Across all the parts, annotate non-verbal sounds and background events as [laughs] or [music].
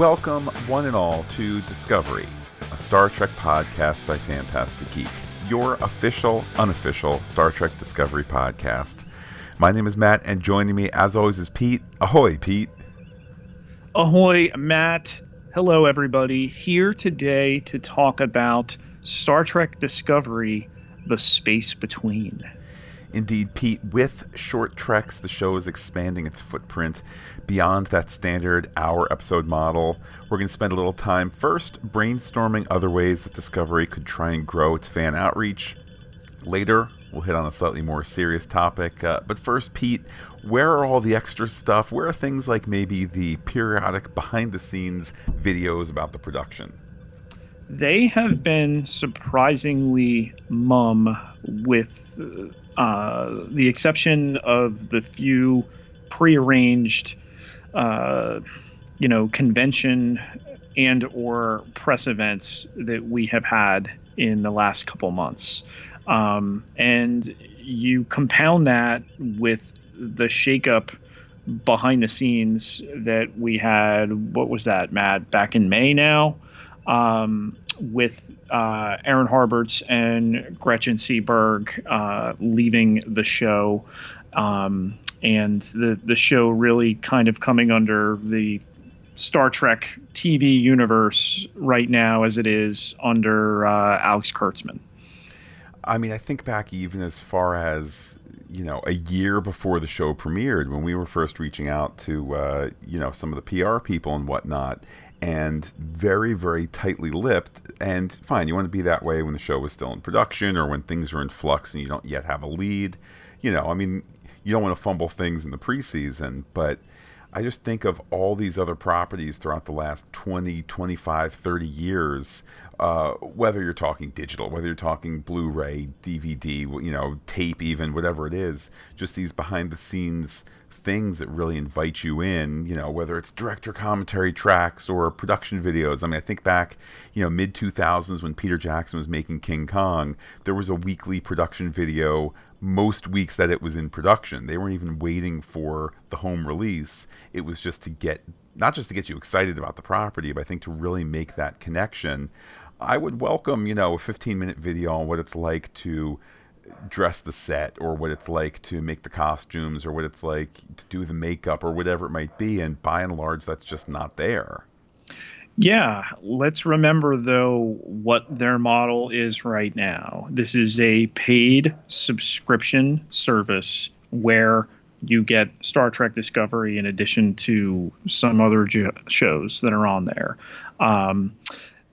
Welcome, one and all, to Discovery, a Star Trek podcast by Phantastic Geek, your official, unofficial Star Trek Discovery podcast. My name is Matt, and joining me, as always, is Pete. Ahoy, Pete. Ahoy, Matt. Hello, everybody. Here today to talk about Star Trek Discovery The Space Between. Indeed, Pete, with short treks, the show is expanding its footprint beyond that standard hour episode model. We're going to spend a little time first brainstorming other ways that Discovery could try and grow its fan outreach. Later, we'll hit on a slightly more serious topic. Uh, but first, Pete, where are all the extra stuff? Where are things like maybe the periodic behind the scenes videos about the production? They have been surprisingly mum with uh, the exception of the few prearranged, uh, you know, convention and or press events that we have had in the last couple months. Um, and you compound that with the shakeup behind the scenes that we had. What was that, Matt? Back in May now, um, with uh, Aaron Harberts and Gretchen J. Berg uh, leaving the show, um, and the the show really kind of coming under the Star Trek TV universe right now as it is under uh, Alex Kurtzman. I mean, I think back even as far as you know a year before the show premiered when we were first reaching out to uh, you know some of the PR people and whatnot and very very tightly lipped. And fine you want to be that way when the show was still in production or when things are in flux and you don't yet have a lead. You know i mean you don't want to fumble things in the preseason but i just think of all these other properties throughout the last 20 25 30 years uh, whether you're talking digital whether you're talking blu-ray dvd you know tape even whatever it is just these behind the scenes things that really invite you in, you know, whether it's director commentary tracks or production videos. I mean, I think back, you know, mid 2000s when Peter Jackson was making King Kong, there was a weekly production video most weeks that it was in production. They weren't even waiting for the home release. It was just to get not just to get you excited about the property, but I think to really make that connection. I would welcome, you know, a 15 minute video on what it's like to dress the set or what it's like to make the costumes or what it's like to do the makeup or whatever it might be and by and large that's just not there yeah let's remember though what their model is right now this is a paid subscription service where you get Star Trek Discovery in addition to some other jo- shows that are on there. Um,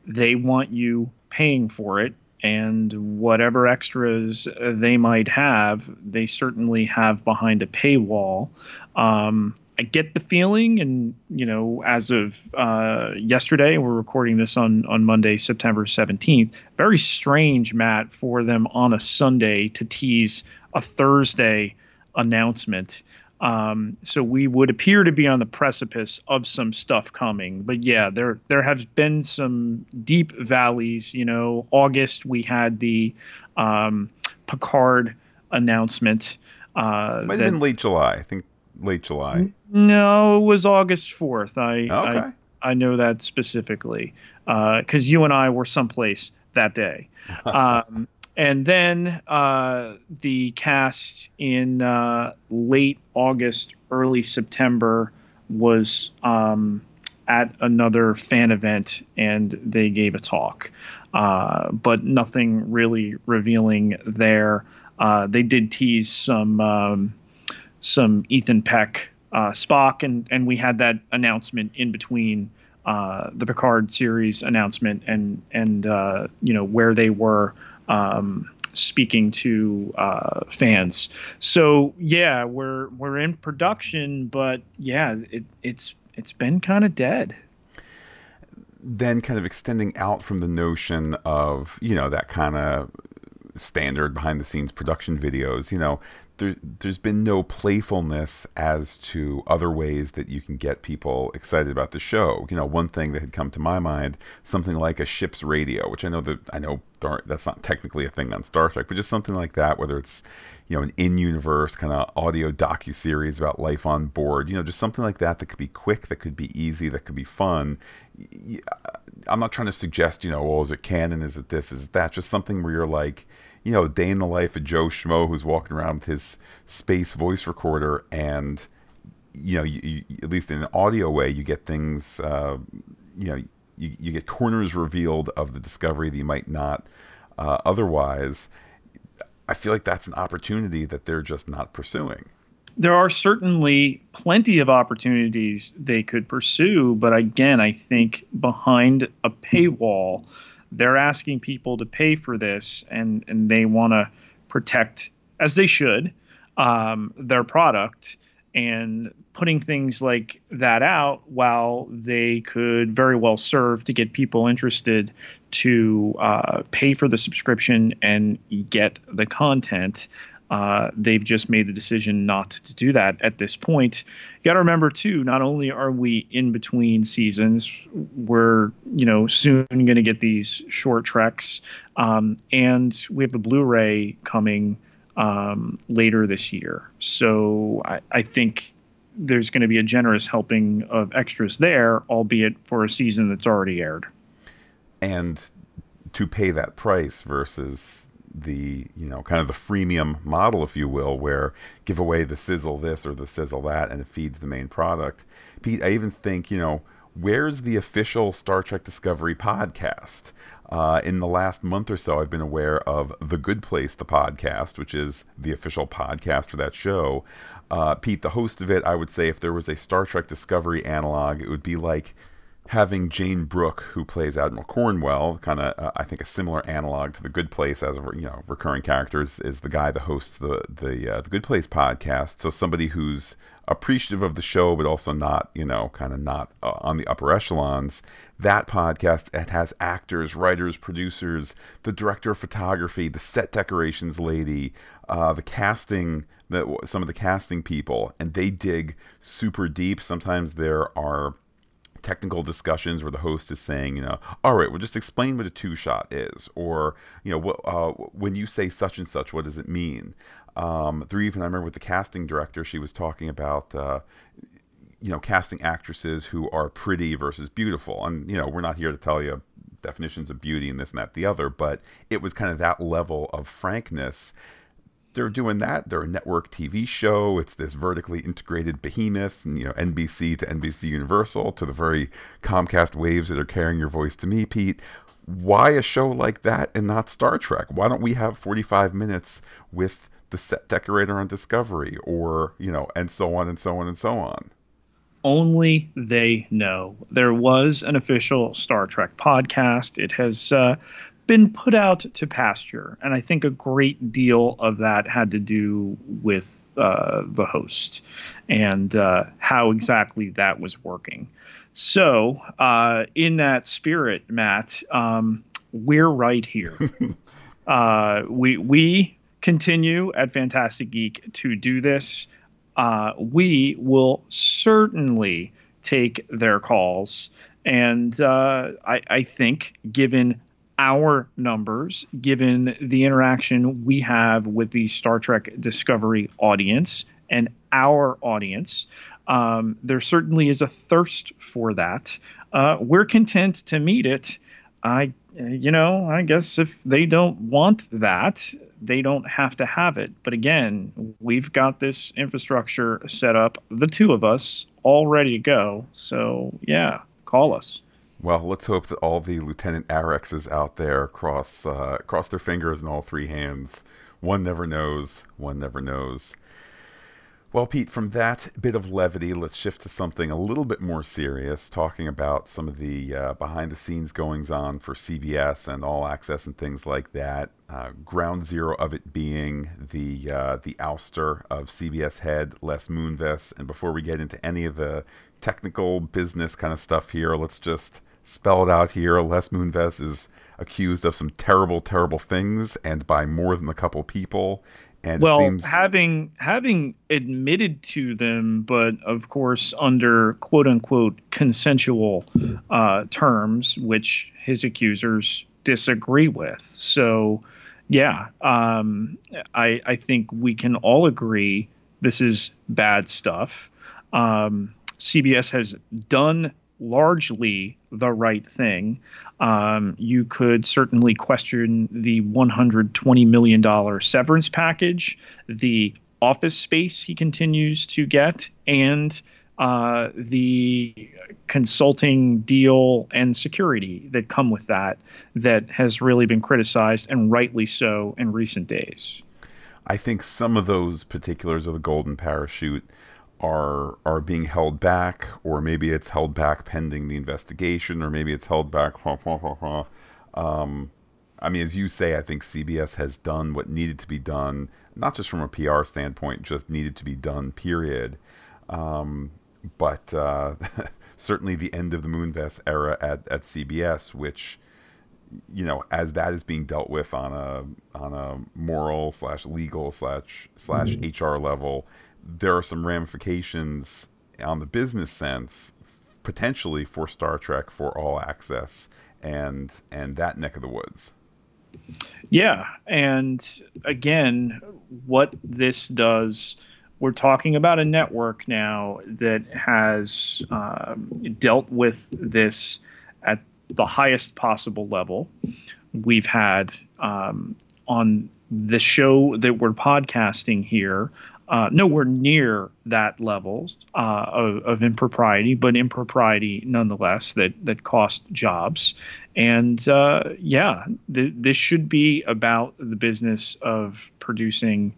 they want you paying for it and whatever extras they might have, they certainly have behind a paywall. Um, I get the feeling, and you know, as of uh, yesterday, we're recording this on on Monday, September seventeenth. Very strange, Matt, for them on a Sunday to tease a Thursday announcement. Um, so we would appear to be on the precipice of some stuff coming. But yeah, there there have been some deep valleys. You know, August we had the um, Picard announcement. Uh, Might that, have been late July. I think late July. No, it was August fourth. I okay. I, I know that specifically because uh, you and I were someplace that day. [laughs] Um, and then uh, the cast in uh, late August, early September was um, at another fan event and they gave a talk, uh, but nothing really revealing there. Uh, they did tease some um, some Ethan Peck uh, Spock, and and we had that announcement in between. Uh, the Picard series announcement and and you know where they were um, speaking to uh, fans. So yeah, we're we're in production, but yeah, it, it's it's been kind of dead. Then, kind of extending out from the notion of you know that kind of standard behind the scenes production videos, you know, there, there's been no playfulness as to other ways that you can get people excited about the show. You know, one thing that had come to my mind, something like a ship's radio, which I know that I know that's not technically a thing on Star Trek, but just something like that, whether it's you know an in-universe kind of audio docu series about life on board, you know, just something like that that could be quick, that could be easy, that could be fun. I'm not trying to suggest, you know, well, is it canon? Is it this? Is it that? Just something where you're like you know, day in the life of Joe Schmo who's walking around with his space voice recorder, and you know, you, you, at least in an audio way, you get things, uh, you know, you, you get corners revealed of the discovery that you might not uh, otherwise. I feel like that's an opportunity that they're just not pursuing. There are certainly plenty of opportunities they could pursue, but again, I think behind a paywall, they're asking people to pay for this and and they want to protect as they should um, their product and putting things like that out while they could very well serve to get people interested to uh, pay for the subscription and get the content uh, they've just made the decision not to do that at this point. You got to remember too. Not only are we in between seasons, we're you know soon going to get these short treks, um, and we have the Blu-ray coming um, later this year. So I, I think there's going to be a generous helping of extras there, albeit for a season that's already aired. And to pay that price versus the you know kind of the freemium model, if you will, where give away the sizzle this or the sizzle that, and it feeds the main product. Pete, I even think you know where's the official Star Trek Discovery podcast? Uh, in the last month or so, I've been aware of The Good Place, the podcast, which is the official podcast for that show. Uh, Pete, the host of it, I would say if there was a Star Trek Discovery analog, it would be like having Jayne Brook, who plays Admiral Cornwell, kind of uh, I think a similar analog to the Good Place as a you know recurring character is, is the guy that hosts the the uh, the Good Place podcast. So somebody who's appreciative of the show, but also not you know kind of not uh, on the upper echelons. That podcast it has actors, writers, producers, the director of photography, the set decorations lady, uh, the casting. The, some of the casting people, and they dig super deep. Sometimes there are technical discussions where the host is saying, you know, all right, well, just explain what a two shot is, or you know, what, uh, when you say such and such, what does it mean? Um, through even I remember with the casting director, she was talking about. Uh, you know, casting actresses who are pretty versus beautiful. And, you know, we're not here to tell you definitions of beauty and this and that, the other, but it was kind of that level of frankness they're doing that. They're a network TV show. It's this vertically integrated behemoth, you know, NBC to NBC Universal to the very Comcast waves that are carrying your voice to me, Pete. Why a show like that and not Star Trek? Why don't we have 45 minutes with the set decorator on Discovery or, you know, and so on and so on and so on? Only they know. There was an official Star Trek podcast. It has uh, been put out to pasture. And I think a great deal of that had to do with uh, the host and uh, how exactly that was working. So, uh, in that spirit, Matt, um, we're right here. [laughs] Uh, we we continue at Phantastic Geek to do this. Uh, we will certainly take their calls, and uh, I, I think, given our numbers, given the interaction we have with the Star Trek Discovery audience and our audience. Um, there certainly is a thirst for that. Uh, we're content to meet it. I, you know, I guess if they don't want that, they don't have to have it. But again, we've got this infrastructure set up, the two of us, all ready to go. So yeah, call us. Well, let's hope that all the Lieutenant Arexes out there cross uh, cross their fingers in all three hands. One never knows. One never knows. Well, Pete, from that bit of levity, let's shift to something a little bit more serious, talking about some of the uh, behind the scenes goings on for CBS and All Access and things like that. Uh, ground zero of it being the uh, the ouster of CBS head Les Moonves. And before we get into any of the technical business kind of stuff here, let's just spelled out here. Les Moonves is accused of some terrible, terrible things, and by more than a couple people. And well, seems... having having admitted to them, but of course under quote unquote consensual uh, terms, which his accusers disagree with. So, yeah, um, I I think we can all agree this is bad stuff. Um, CBS has done largely the right thing. Um, you could certainly question the $120 million severance package, the office space he continues to get, and uh, the consulting deal and security that come with that, that has really been criticized, and rightly so, in recent days. I think some of those particulars of the golden parachute are are being held back, or maybe it's held back pending the investigation, or maybe it's held back. Um, I mean, as you say, I think CBS has done what needed to be done, not just from a PR standpoint, just needed to be done. Period. Um, but uh, [laughs] certainly the end of the Moonves era at, at CBS, which you know, as that is being dealt with on a on a moral slash legal slash slash mm-hmm. HR level, there are some ramifications on the business sense potentially for Star Trek for all access and and that neck of the woods. Yeah, and again, what this does, we're talking about a network now that has um, dealt with this at the highest possible level. We've had um, on the show that we're podcasting here uh, nowhere near that level uh, of, of, impropriety, but impropriety nonetheless that that cost jobs. And uh, yeah, th- this should be about the business of producing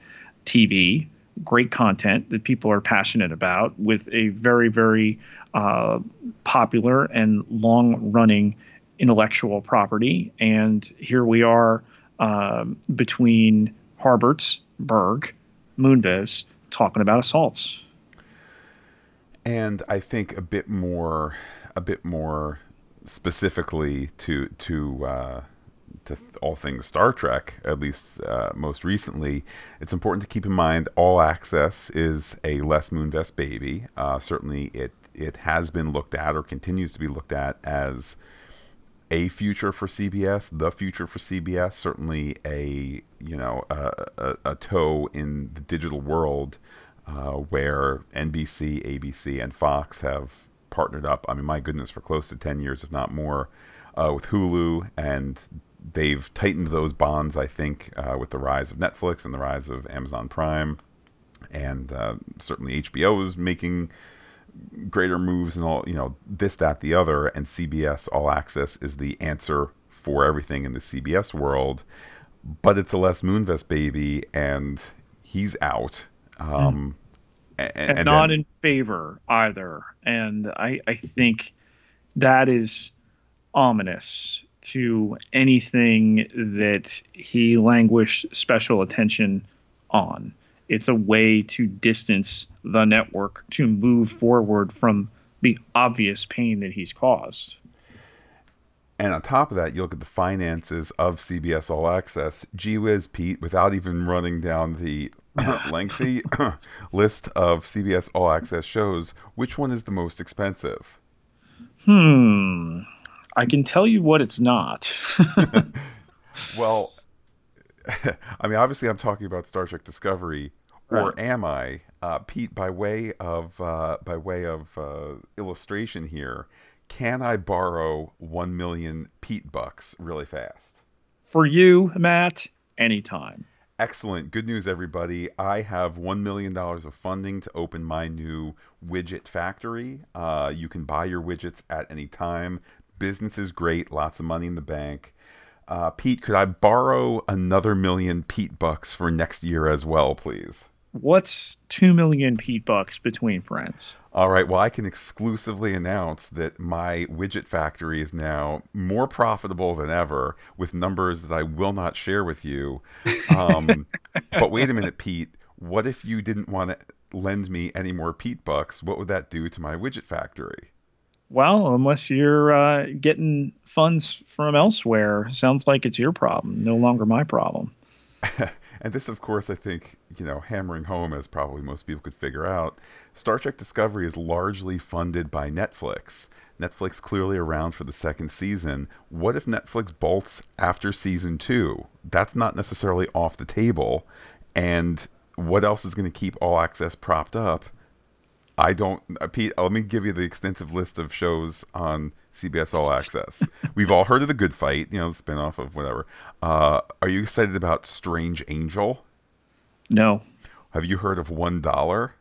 TV, great content that people are passionate about, with a very very uh, popular and long running intellectual property. And here we are um, between Harberts, Berg, Moonves talking about assaults. And I think a bit more, a bit more specifically to to uh, to all things Star Trek, at least uh, most recently, it's important to keep in mind all access is a less Moonves baby. Uh, certainly, it it has been looked at or continues to be looked at as a future for CBS, the future for CBS, certainly a you know a, a, a toe in the digital world uh, where NBC, ABC, and Fox have partnered up. I mean, my goodness, for close to ten years, if not more, uh, with Hulu, and they've tightened those bonds. I think uh, with the rise of Netflix and the rise of Amazon Prime, and uh, certainly HBO is making greater moves and all you know this that the other and cbs all access is the answer for everything in the cbs world but it's a les moonves baby and he's out. Um, and, and, and, not then, in favor either. And i i think that is ominous to anything that he languished special attention on it's a way to distance the network to move forward from the obvious pain that he's caused. And on top of that, you look at the finances of CBS All Access. Gee whiz, Pete, without even running down the [coughs] lengthy [coughs] list of CBS All Access shows, which one is the most expensive? Hmm. I can tell you what it's not. [laughs] [laughs] well, [laughs] I mean, obviously, I'm talking about Star Trek Discovery, right. or am I, uh, Pete? By way of uh, by way of uh, illustration here, can I borrow one million Pete bucks really fast? For you, Matt, anytime. Excellent. Good news, everybody. I have $1 million of funding to open my new widget factory. Uh, you can buy your widgets at any time. Business is great, lots of money in the bank. Uh, Pete, could I borrow another million Pete bucks for next year as well, please? What's two million Pete bucks between friends? All right. Well, I can exclusively announce that my widget factory is now more profitable than ever with numbers that I will not share with you. Um, [laughs] but wait a minute, Pete. What if you didn't want to lend me any more Pete bucks? What would that do to my widget factory? Well, unless you're uh, getting funds from elsewhere, sounds like it's your problem, no longer my problem. [laughs] And this, of course, I think, you know, hammering home, as probably most people could figure out, Star Trek Discovery is largely funded by Netflix. Netflix clearly around for the second season. What if Netflix bolts after season two? That's not necessarily off the table. And what else is going to keep All Access propped up? I don't, uh, Pete. Let me give you the extensive list of shows on CBS All Access. [laughs] We've all heard of the Good Fight, you know, the spinoff of whatever. Uh, are you excited about Strange Angel? No. Have you heard of One Dollar?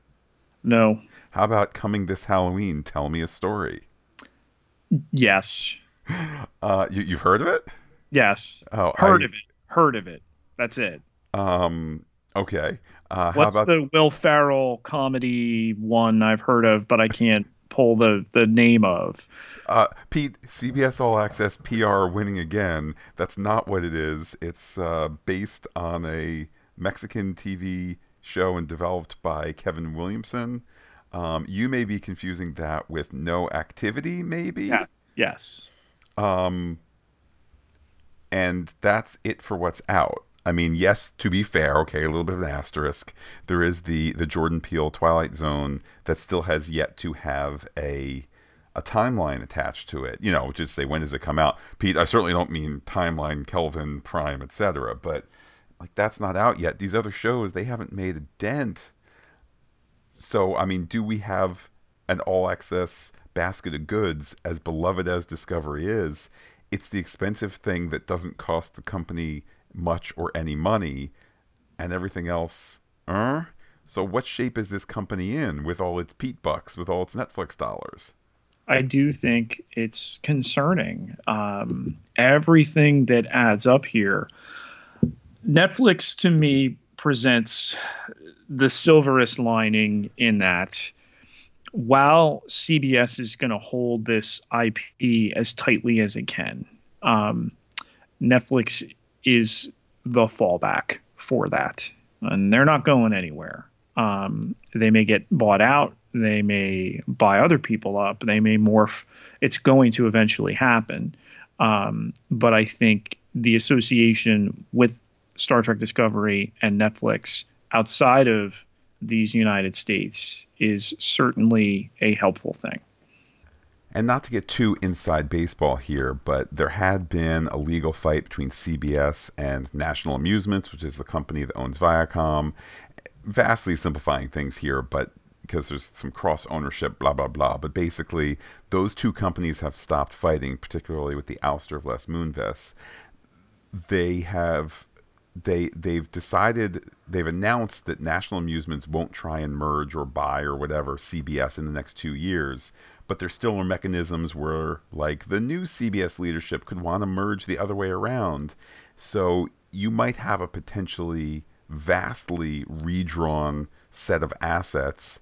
No. How about coming this Halloween? Tell me a story. Yes. [laughs] Uh, you, you've heard of it? Yes. Oh, heard I- of it. Heard of it. That's it. Um. Okay. Uh, What's about the Will Ferrell comedy one I've heard of, but I can't pull the the name of? uh, Pete? CBS All Access PR winning again. That's not what it is. It's uh, based on a Mexican TV show and developed by Kevin Williamson. Um, you may be confusing that with No Activity, maybe. Yes. Yes. Um, and that's it for what's out. I mean, yes, to be fair, okay, a little bit of an asterisk. There is the the Jordan Peele Twilight Zone that still has yet to have a a timeline attached to it. You know, is say when does it come out? Pete, I certainly don't mean timeline, Kelvin, Prime, etc. But like that's not out yet. These other shows they haven't made a dent. So I mean, do we have an all access basket of goods as beloved as Discovery is? It's the expensive thing that doesn't cost the company much or any money, and everything else. Uh? So what shape is this company in with all its Pete bucks, with all its Netflix dollars? I do think it's concerning. Um, everything that adds up here. Netflix to me presents the silverest lining in that while CBS is going to hold this IP as tightly as it can, um, Netflix is the fallback for that. And they're not going anywhere. Um, they may get bought out. They may buy other people up. They may morph. It's going to eventually happen. Um, but I think the association with Star Trek Discovery and Netflix outside of these United States is certainly a helpful thing. And not to get too inside baseball here, but there had been a legal fight between CBS and National Amusements, which is the company that owns Viacom. Vastly simplifying things here, but because there's some cross ownership, blah, blah, blah. But basically, those two companies have stopped fighting, particularly with the ouster of Les Moonves. They have they they've decided they've announced that National Amusements won't try and merge or buy or whatever CBS in the next two years, but there still are mechanisms where like the new CBS leadership could want to merge the other way around. So you might have a potentially vastly redrawn set of assets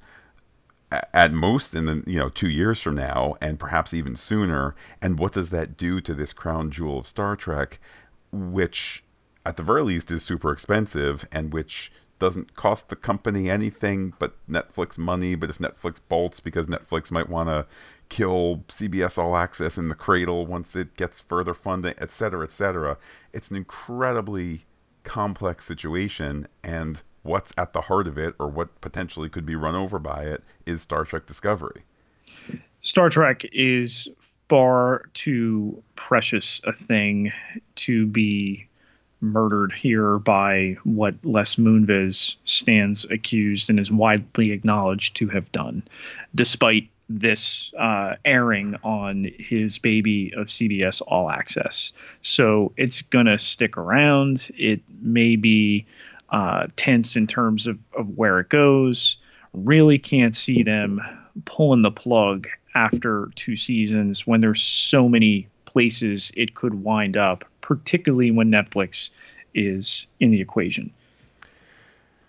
at most in the you know two years from now and perhaps even sooner and what does that do to this crown jewel of star trek which at the very least is super expensive and which doesn't cost the company anything but Netflix money. But if Netflix bolts because Netflix might want to kill CBS All Access in the cradle once it gets further funding, et cetera, et cetera, it's an incredibly complex situation. And what's at the heart of it, or what potentially could be run over by it, is Star Trek Discovery. Star Trek is far too precious a thing to be murdered here by what Les Moonves stands accused and is widely acknowledged to have done, despite this uh, airing on his baby of CBS All Access. So it's going to stick around. It may be uh, tense in terms of, of where it goes. Really can't see them pulling the plug after two seasons when there's so many places it could wind up, particularly when Netflix is in the equation.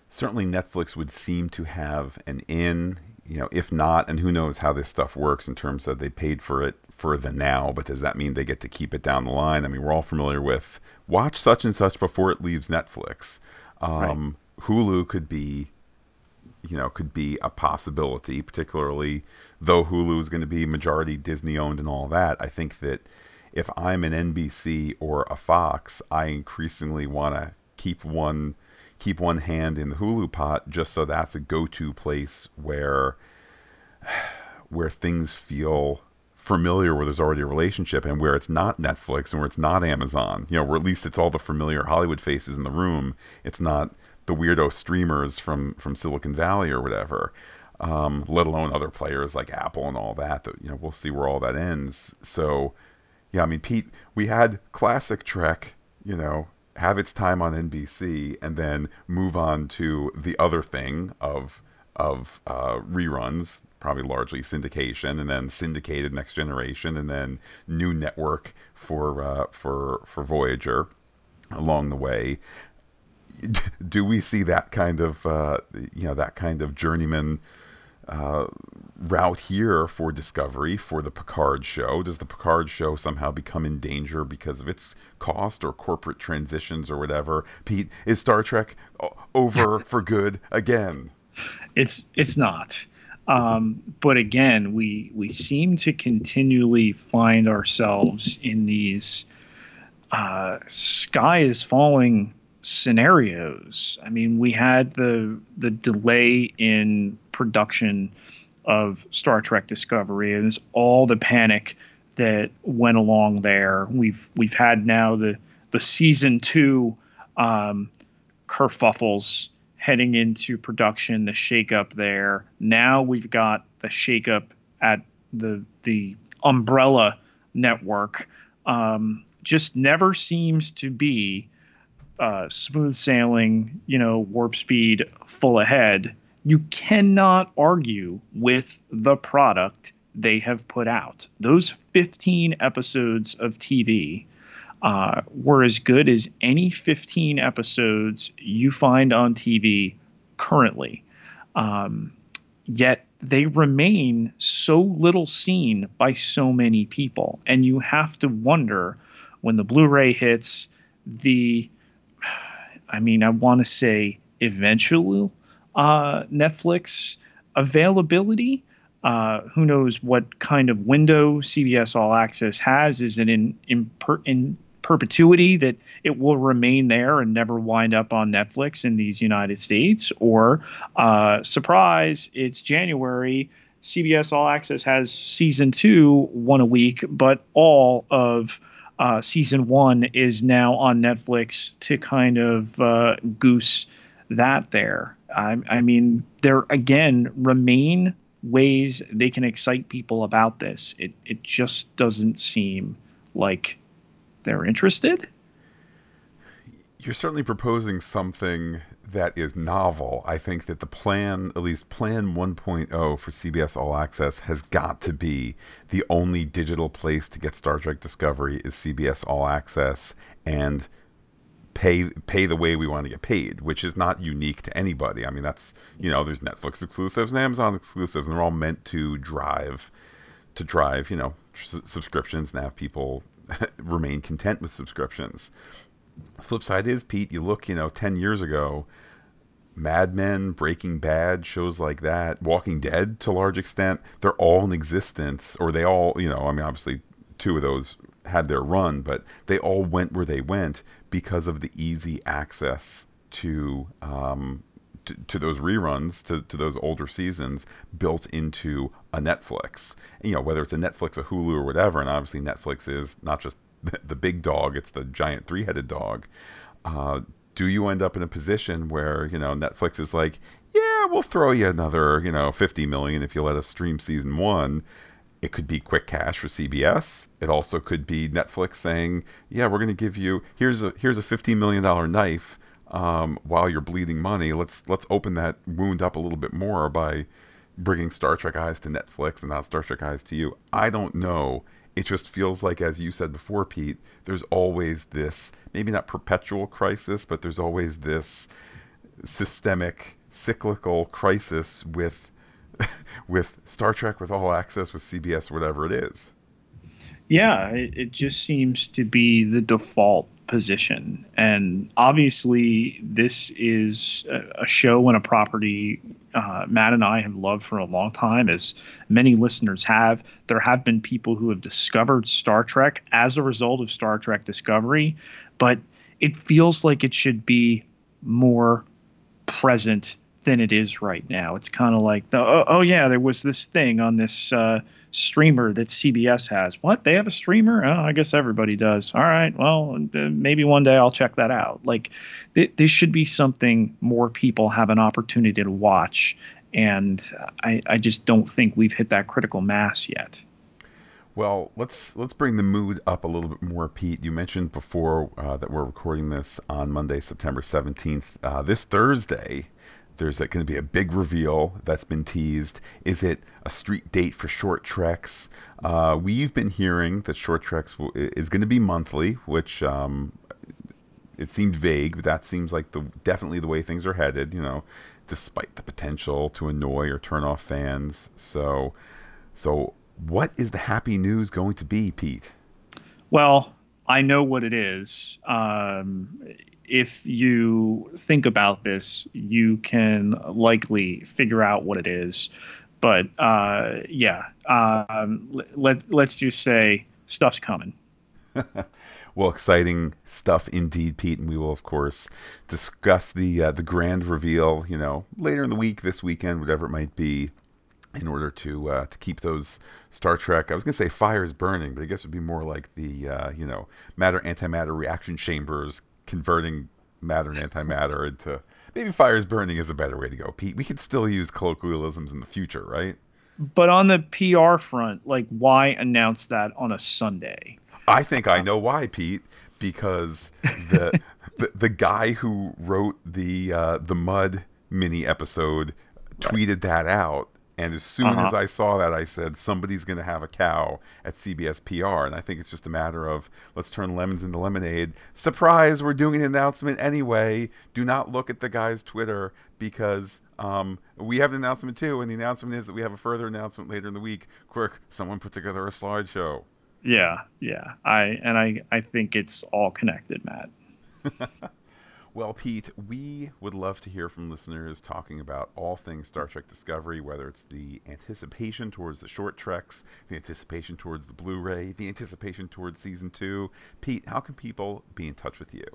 Certainly, Netflix would seem to have an in. You know, if not, and who knows how this stuff works in terms of they paid for it for the now, but does that mean they get to keep it down the line? I mean, we're all familiar with watch such and such before it leaves Netflix. Um, Hulu could be, you know, could be a possibility, particularly though Hulu is going to be majority Disney owned and all that. I think that if I'm an NBC or a Fox, I increasingly want to keep one, keep one hand in the Hulu pot just so that's a go-to place where [sighs] where things feel familiar where there's already a relationship and where it's not Netflix and where it's not Amazon, you know, where at least it's all the familiar Hollywood faces in the room. It's not the weirdo streamers from from Silicon Valley or whatever. Um, let alone other players like Apple and all that. That you know, we'll see where all that ends. So, yeah, I mean, Pete, we had classic Trek, you know, have its time on NBC and then move on to the other thing of of uh, reruns, probably largely syndication, and then syndicated Next Generation, and then new network for uh, for for Voyager along the way. [laughs] Do we see that kind of uh, you know that kind of journeyman uh, route here for Discovery for the Picard show? Does the Picard show somehow become in danger because of its cost or corporate transitions or whatever? Pete, is Star Trek over [laughs] for good again? It's it's not. Um, but again, we we seem to continually find ourselves in these uh, sky is falling scenarios. I mean, we had the the delay in production of Star Trek Discovery and all the panic that went along there. We've we've had now the the season two um, kerfuffles heading into production, the shakeup there. Now we've got the shakeup at the the umbrella network. Um, just never seems to be uh, smooth sailing, you know, warp speed, full ahead. You cannot argue with the product they have put out. Those 15 episodes of TV uh, were as good as any 15 episodes you find on TV currently. Um, yet they remain so little seen by so many people. And you have to wonder when the Blu ray hits, the, I mean, I want to say eventual uh, Netflix availability. Uh, who knows what kind of window CBS All Access has? Is it in in, per, in perpetuity that it will remain there and never wind up on Netflix in these United States, or uh, surprise, it's January. CBS All Access has season two one a week, but all of uh, season one is now on Netflix to kind of uh, goose that there. I, I mean, there again remain ways they can excite people about this. It it just doesn't seem like they're interested. You're certainly proposing something that is novel. I think that the plan, at least Plan 1.0 for CBS All Access, has got to be the only digital place to get Star Trek Discovery is CBS All Access and pay pay the way we want to get paid, which is not unique to anybody. I mean, that's you know, there's Netflix exclusives and Amazon exclusives, and they're all meant to drive to drive you know subscriptions and have people [laughs] remain content with subscriptions. Flip side is, Pete, you look, you know, 10 years ago, Mad Men, Breaking Bad, shows like that, Walking Dead to a large extent, they're all in existence, or they all, you know, I mean, obviously two of those had their run, but they all went where they went because of the easy access to um, to, to those reruns, to, to those older seasons built into a Netflix. You know, whether it's a Netflix, a Hulu, or whatever. And obviously, Netflix is not just [laughs] the big dog; it's the giant three-headed dog. Uh, do you end up in a position where you know Netflix is like, yeah, we'll throw you another you know 50 million if you let us stream season one. It could be quick cash for CBS. It also could be Netflix saying, "Yeah, we're going to give you here's a here's a 15 million dollar knife um, while you're bleeding money, let's let's open that wound up a little bit more by bringing Star Trek eyes to Netflix and not Star Trek eyes to you. I don't know. It just feels like, as you said before, Pete, there's always this maybe not perpetual crisis, but there's always this systemic, cyclical crisis with [laughs] with Star Trek, with All Access, with CBS, whatever it is. Yeah, it, it just seems to be the default position. And obviously, this is a, show and a property uh, Matt and I have loved for a long time, as many listeners have. There have been people who have discovered Star Trek as a result of Star Trek Discovery, but it feels like it should be more present than it is right now. It's kind of like the oh, oh, yeah, there was this thing on this uh, streamer that CBS has. What they have a streamer? Oh, I guess everybody does. All right, well uh, maybe one day I'll check that out. Like th- this should be something more people have an opportunity to watch, and I, I just don't think we've hit that critical mass yet. Well, let's let's bring the mood up a little bit more, Pete. You mentioned before uh, that we're recording this on Monday, September seventeenth. Uh, this Thursday, there's going to be a big reveal that's been teased. Is it a street date for short treks? Uh, we've been hearing that short treks w- is going to be monthly, which um, it seemed vague, but that seems like the definitely the way things are headed. You know, despite the potential to annoy or turn off fans. So, so what is the happy news going to be, Pete? Well, I know what it is. Um, if you think about this, you can likely figure out what it is. But uh, yeah, um, let let's just say stuff's coming. [laughs] well, exciting stuff indeed, Pete, and we will of course discuss the uh, the grand reveal. You know, later in the week, this weekend, whatever it might be, in order to uh, to keep those Star Trek. I was gonna say fires burning, but I guess it would be more like the uh, you know matter antimatter reaction chambers converting matter and antimatter into maybe fires burning is a better way to go. Pete, we could still use colloquialisms in the future, right? But on the PR front, like why announce that on a Sunday? I think I know why, Pete, because the [laughs] the, the guy who wrote the uh, the Mudd mini episode tweeted that out and as soon uh-huh. as I saw that, I said, somebody's going to have a cow at CBS PR. And I think it's just a matter of let's turn lemons into lemonade. Surprise, we're doing an announcement anyway. Do not look at the guy's Twitter because um, we have an announcement too. And the announcement is that we have a further announcement later in the week. Quick, someone put together a slideshow. Yeah, yeah. I and I, I think it's all connected, Matt. [laughs] Well, Pete, we would love to hear from listeners talking about all things Star Trek Discovery, whether it's the anticipation towards the short treks, the anticipation towards the Blu ray, the anticipation towards season two. Pete, how can people be in touch with you?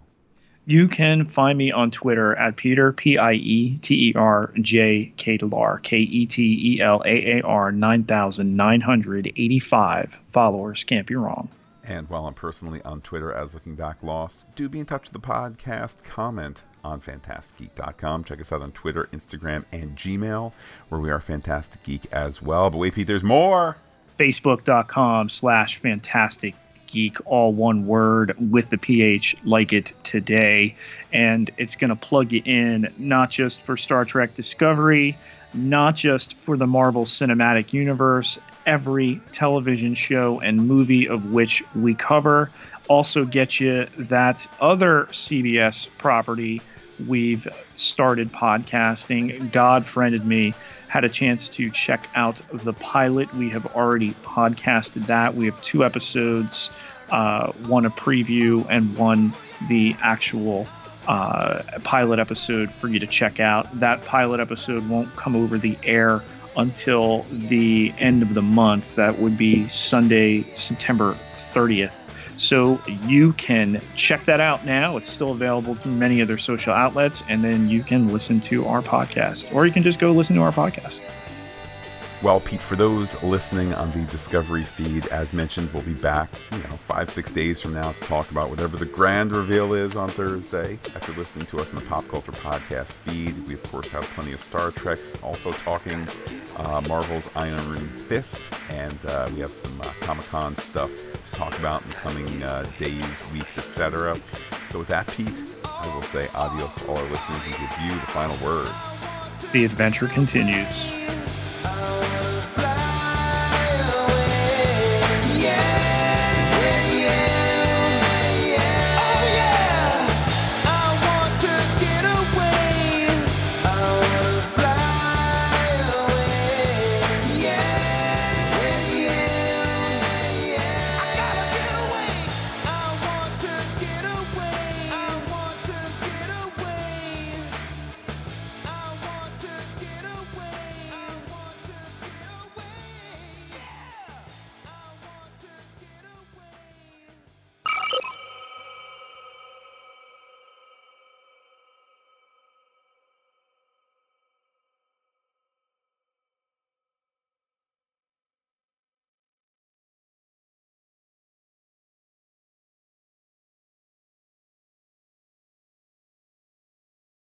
You can find me on Twitter at Peter, P I E T E R J K K E T E L A A R 9,985 followers. Can't be wrong. And while I'm personally on Twitter as Looking Back Lost, do be in touch with the podcast. Comment on phantasticgeek.com. Check us out on Twitter, Instagram, and Gmail, where we are Phantastic Geek as well. But wait, Pete, there's more. Facebook.com slash Phantastic Geek, all one word with the PH, like it today. And it's going to plug you in not just for Star Trek Discovery, not just for the Marvel Cinematic Universe, every television show and movie of which we cover. Also, get you that other CBS property we've started podcasting. God friended me. Had a chance to check out the pilot. We have already podcasted that. We have two episodes uh, one a preview and one the actual uh, pilot episode for you to check out. That pilot episode won't come over the air until the end of the month. That would be Sunday, September 30th. So you can check that out now. It's still available through many other social outlets, and then you can listen to our podcast, or you can just go listen to our podcast. Well, Pete, for those listening on the Discovery feed, as mentioned, we'll be back, you know, five, six days from now to talk about whatever the grand reveal is on Thursday. After listening to us in the Pop Culture Podcast feed, we, of course, have plenty of Star Treks, also talking uh, Marvel's Iron Fist, and uh, we have some uh, Comic Con stuff to talk about in the coming uh, days, weeks, etc. So, with that, Pete, I will say adios to all our listeners and give you the final word. The adventure continues hours.